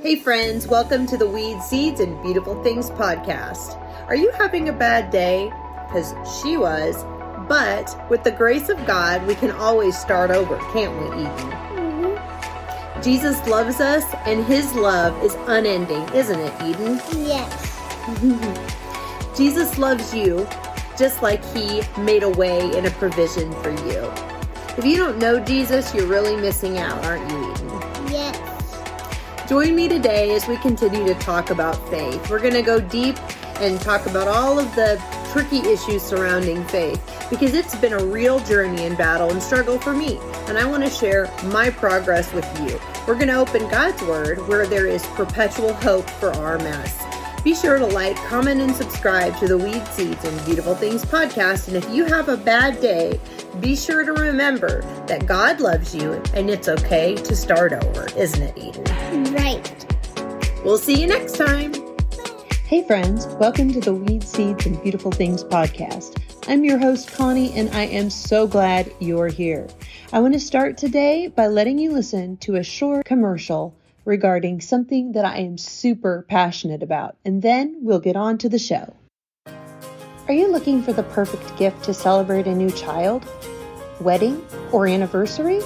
Hey, friends, welcome to the Weeds Seeds and Beautiful Things podcast. Are you having a bad day? Because she was. But with the grace of God, we can always start over, can't we, Eden? Mm-hmm. Jesus loves us, and his love is unending, isn't it, Eden? Yes. Jesus loves you just like he made a way and a provision for you. If you don't know Jesus, you're really missing out, aren't you, Eden? Join me today as we continue to talk about faith. We're going to go deep and talk about all of the tricky issues surrounding faith because it's been a real journey and battle and struggle for me. And I want to share my progress with you. We're going to open God's Word where there is perpetual hope for our mess. Be sure to like, comment, and subscribe to the Weeds Seeds and Beautiful Things podcast. And if you have a bad day, be sure to remember that God loves you and it's okay to start over, isn't it, Eden? Right. We'll see you next time. Hey, friends, welcome to the Weeds Seeds and Beautiful Things podcast. I'm your host, Connie, and I am so glad you're here. I want to start today by letting you listen to a short commercial regarding something that I am super passionate about, and then we'll get on to the show. Are you looking for the perfect gift to celebrate a new child, wedding, or anniversary?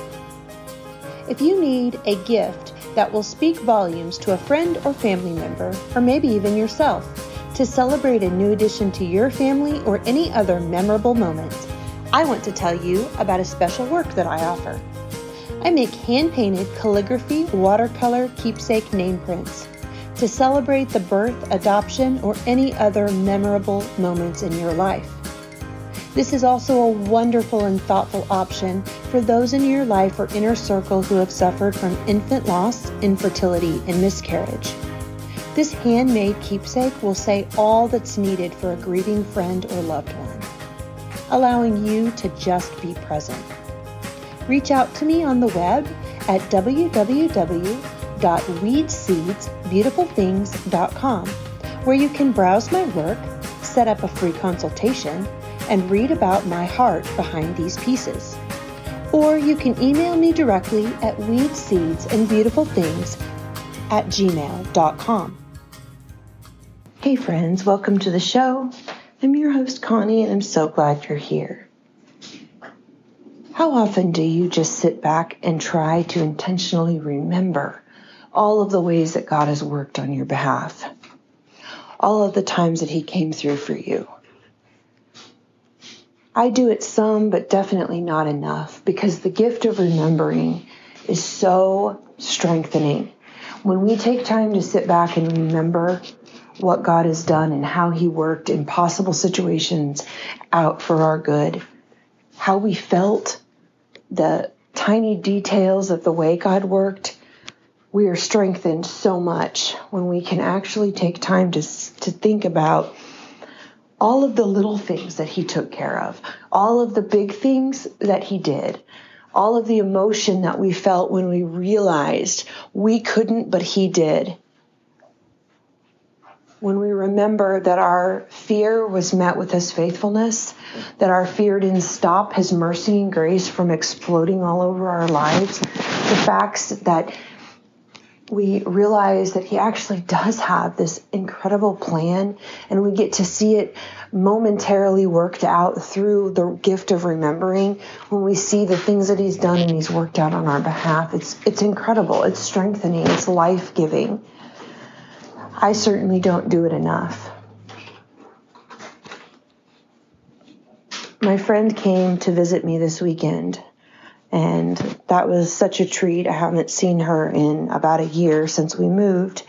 If you need a gift that will speak volumes to a friend or family member, or maybe even yourself, to celebrate a new addition to your family or any other memorable moment, I want to tell you about a special work that I offer. I make hand painted calligraphy watercolor keepsake name prints to celebrate the birth, adoption, or any other memorable moments in your life. This is also a wonderful and thoughtful option for those in your life or inner circle who have suffered from infant loss, infertility, and miscarriage. This handmade keepsake will say all that's needed for a grieving friend or loved one, allowing you to just be present. Reach out to me on the web at www.weedsseedsbeautifulthings.com, where you can browse my work, set up a free consultation, and read about my heart behind these pieces. Or you can email me directly at weedsseedsandbeautifulthings at gmail.com. Hey friends, welcome to the show. I'm your host Connie and I'm so glad you're here. How often do you just sit back and try to intentionally remember all of the ways that God has worked on your behalf? All of the times that He came through for you? I do it some, but definitely not enough because the gift of remembering is so strengthening. When we take time to sit back and remember what God has done and how He worked impossible situations out for our good, how we felt, the tiny details of the way God worked, we are strengthened so much when we can actually take time to, to think about all of the little things that he took care of, all of the big things that he did, all of the emotion that we felt when we realized we couldn't, but he did. When we remember that our fear was met with his faithfulness, that our fear didn't stop his mercy and grace from exploding all over our lives, the facts that we realize that he actually does have this incredible plan and we get to see it momentarily worked out through the gift of remembering when we see the things that he's done and he's worked out on our behalf. It's it's incredible. It's strengthening. It's life-giving i certainly don't do it enough my friend came to visit me this weekend and that was such a treat. I haven't seen her in about a year since we moved.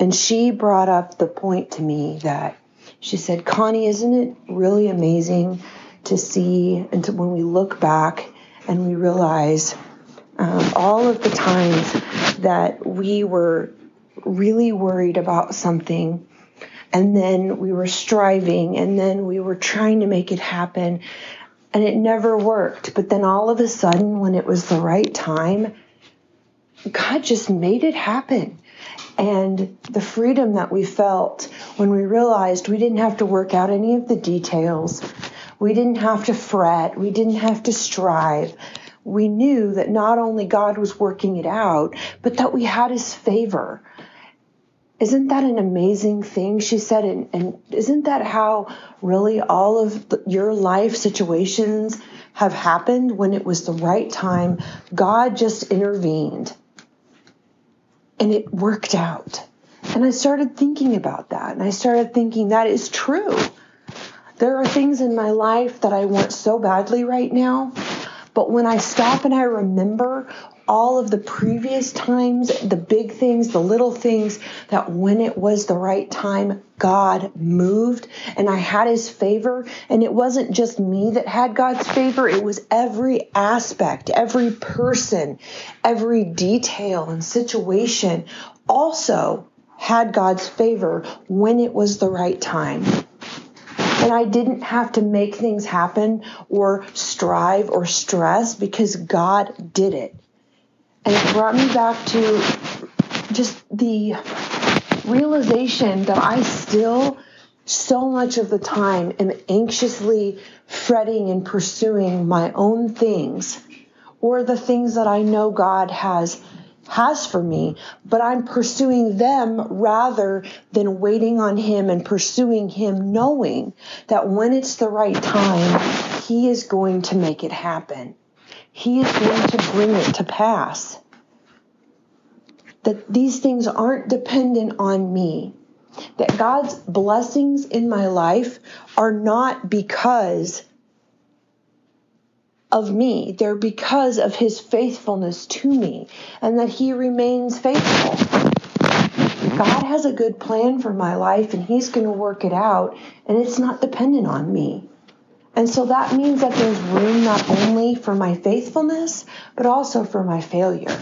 And she brought up the point to me that she said, Connie, isn't it really amazing to see and to, when we look back and we realize um, all of the times that we were really worried about something and then we were striving and then we were trying to make it happen and it never worked. But then all of a sudden, when it was the right time, God just made it happen. And the freedom that we felt when we realized we didn't have to work out any of the details, we didn't have to fret, we didn't have to strive. We knew that not only God was working it out, but that we had His favor, Isn't that an amazing thing? She said, and, and isn't that how really all of the, your life situations have happened when it was the right time? God just intervened and it worked out. And I started thinking about that. And I started thinking that is true. There are things in my life that I want so badly right now. But when I stop and I remember all of the previous times, the big things, the little things, that when it was the right time, God moved and I had his favor. And it wasn't just me that had God's favor, it was every aspect, every person, every detail and situation also had God's favor when it was the right time. And I didn't have to make things happen or strive or stress because God did it. And it brought me back to just the realization that I still, so much of the time, am anxiously fretting and pursuing my own things or the things that I know God has has for me, but I'm pursuing them rather than waiting on Him and pursuing Him, knowing that when it's the right time, He is going to make it happen. He is going to bring it to pass. That these things aren't dependent on me. That God's blessings in my life are not because of me. They're because of his faithfulness to me and that he remains faithful. God has a good plan for my life and he's going to work it out and it's not dependent on me. And so that means that there's room not only for my faithfulness, but also for my failure.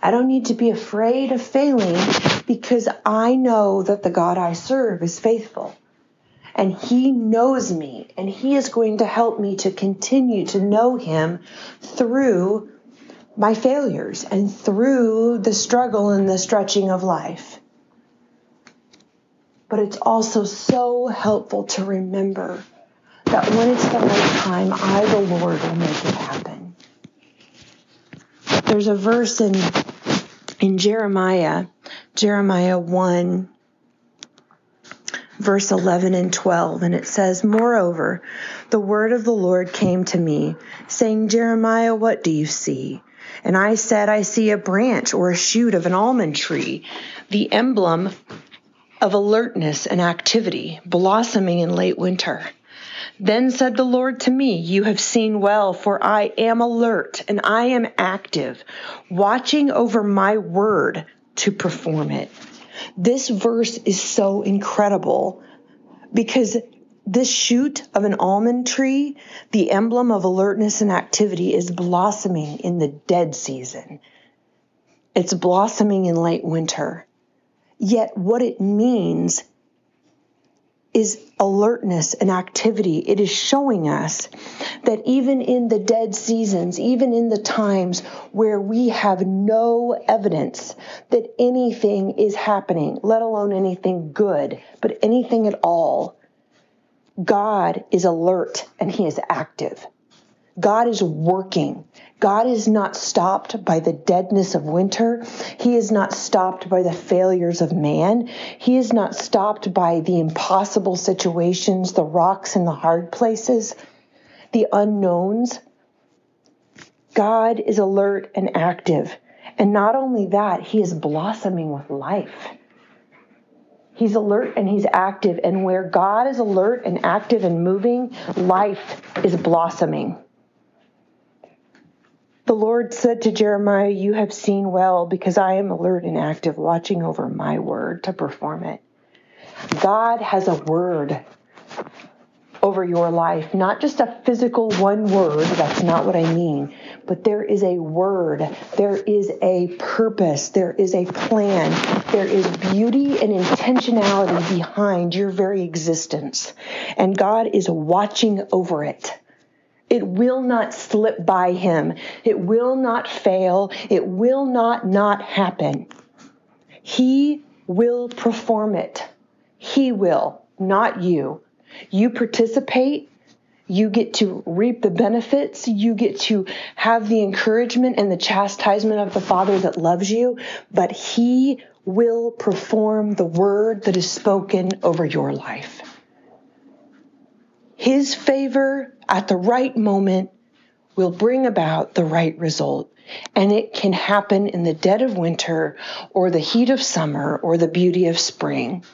I don't need to be afraid of failing because I know that the God I serve is faithful. And He knows me, and He is going to help me to continue to know Him through my failures and through the struggle and the stretching of life. But it's also so helpful to remember that when it's the right time, I, the Lord, will make it happen. There's a verse in, in Jeremiah, Jeremiah 1, verse 11 and 12, and it says, Moreover, the word of the Lord came to me, saying, Jeremiah, what do you see? And I said, I see a branch or a shoot of an almond tree, the emblem of alertness and activity, blossoming in late winter. Then said the Lord to me, You have seen well, for I am alert and I am active, watching over my word to perform it. This verse is so incredible because this shoot of an almond tree, the emblem of alertness and activity, is blossoming in the dead season. It's blossoming in late winter. Yet, what it means is alertness and activity. It is showing us that even in the dead seasons, even in the times where we have no evidence that anything is happening, let alone anything good, but anything at all, God is alert and He is active. God is working. God is not stopped by the deadness of winter. He is not stopped by the failures of man. He is not stopped by the impossible situations, the rocks and the hard places, the unknowns. God is alert and active. And not only that, he is blossoming with life. He's alert and he's active. And where God is alert and active and moving, life is blossoming. The Lord said to Jeremiah, You have seen well, because I am alert and active, watching over my word to perform it. God has a word over your life, not just a physical one word, that's not what I mean, but there is a word, there is a purpose, there is a plan, there is beauty and intentionality behind your very existence. And God is watching over it. It will not slip by him. It will not fail. It will not not happen. He will perform it. He will, not you. You participate. You get to reap the benefits. You get to have the encouragement and the chastisement of the Father that loves you, but He will perform the word that is spoken over your life. His favor at the right moment will bring about the right result. And it can happen in the dead of winter or the heat of summer or the beauty of spring.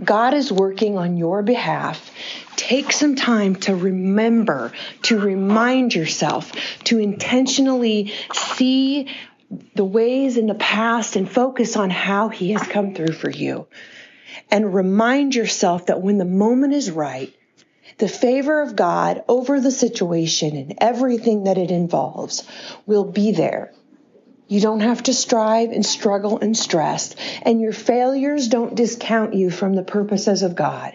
God is working on your behalf. Take some time to remember, to remind yourself, to intentionally see the ways in the past and focus on how He has come through for you. And remind yourself that when the moment is right, the favor of God over the situation and everything that it involves will be there. You don't have to strive and struggle and stress, and your failures don't discount you from the purposes of God.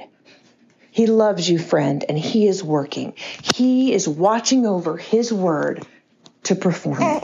He loves you, friend, and He is working. He is watching over His word to perform.